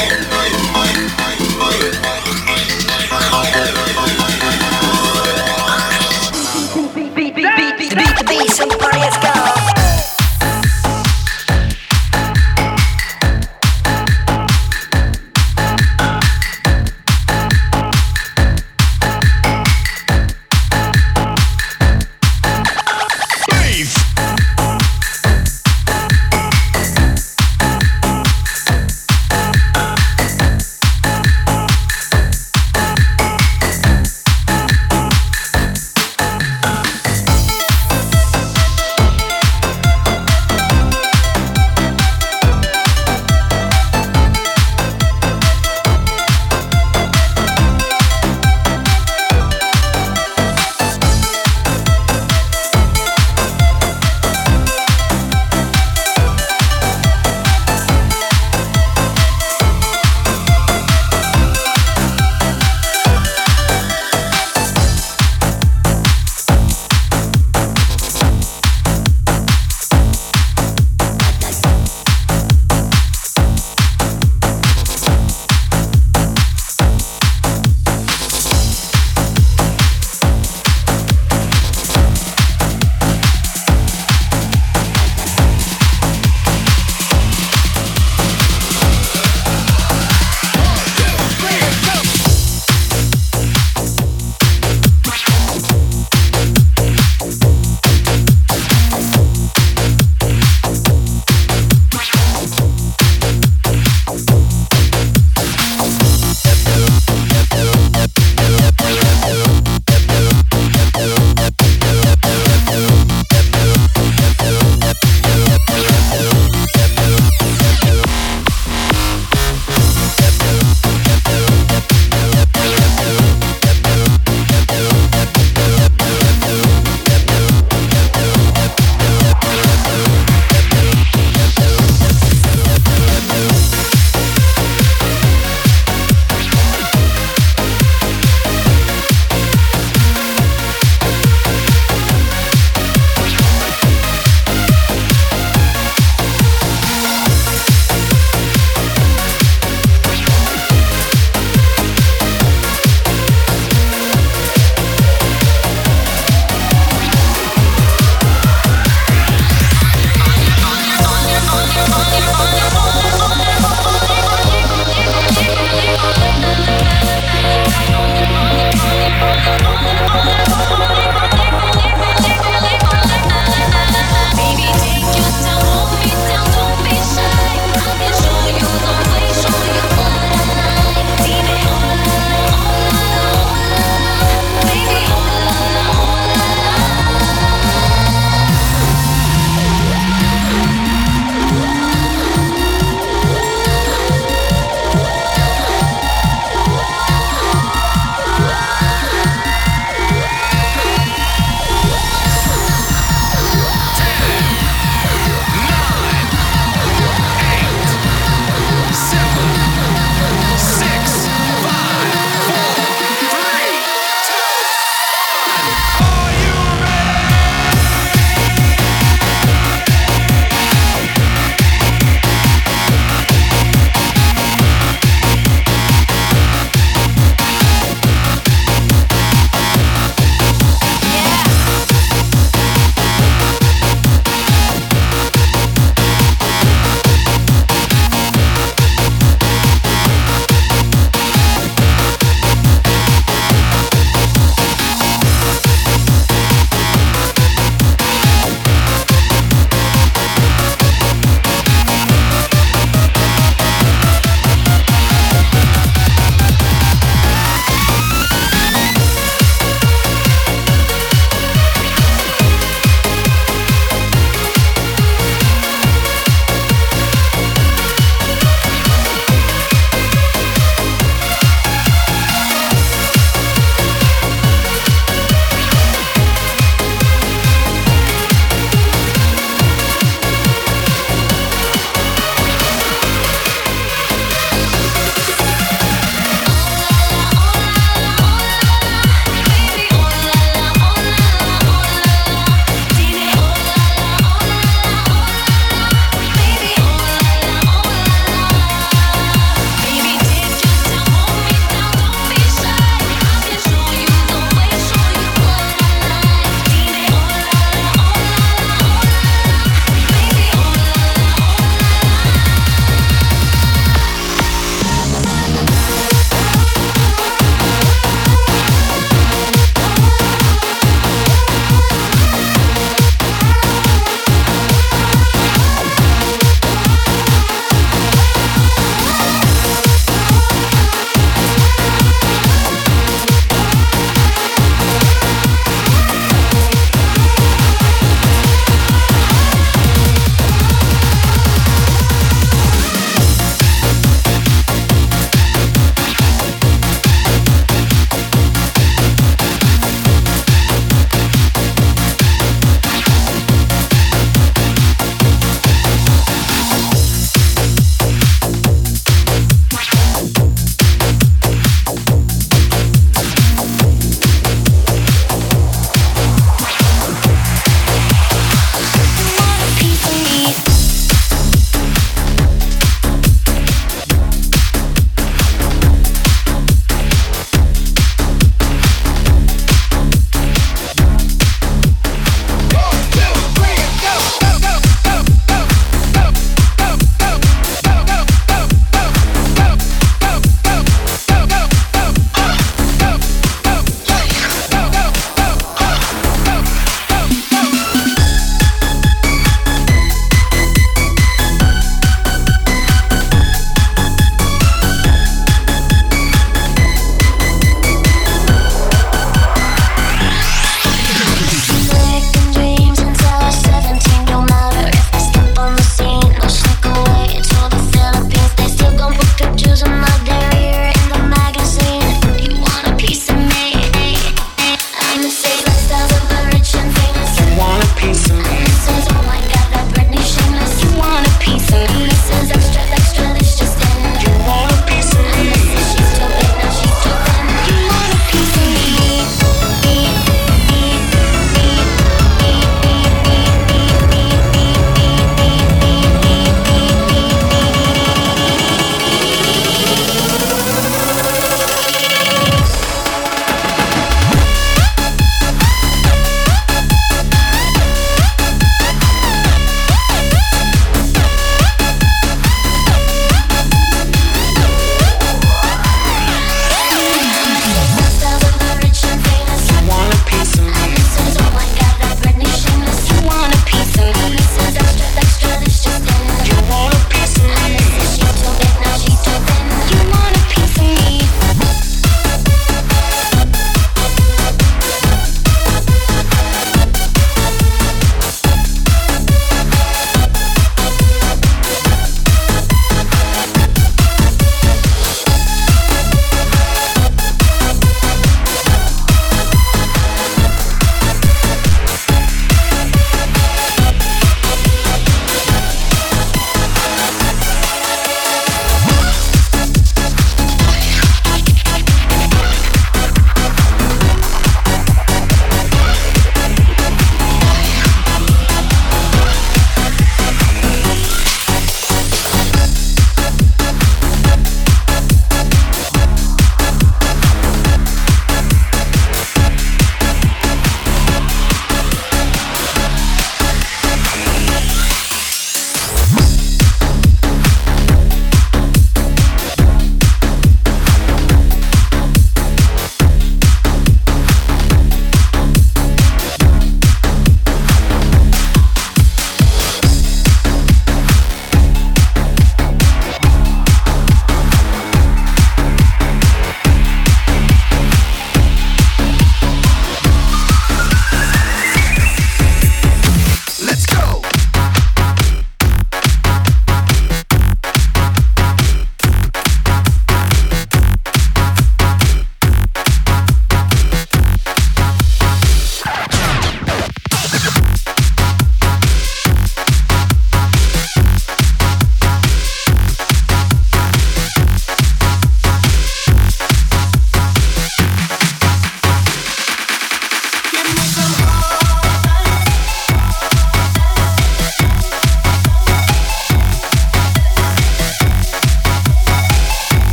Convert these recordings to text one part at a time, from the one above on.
Fire.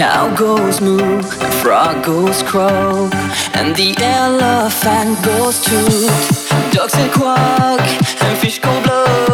Cow goes moo, frog goes croak, and the elephant goes toot. Ducks and quack, and fish go blub,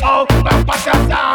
Oh, papa, ça, ça,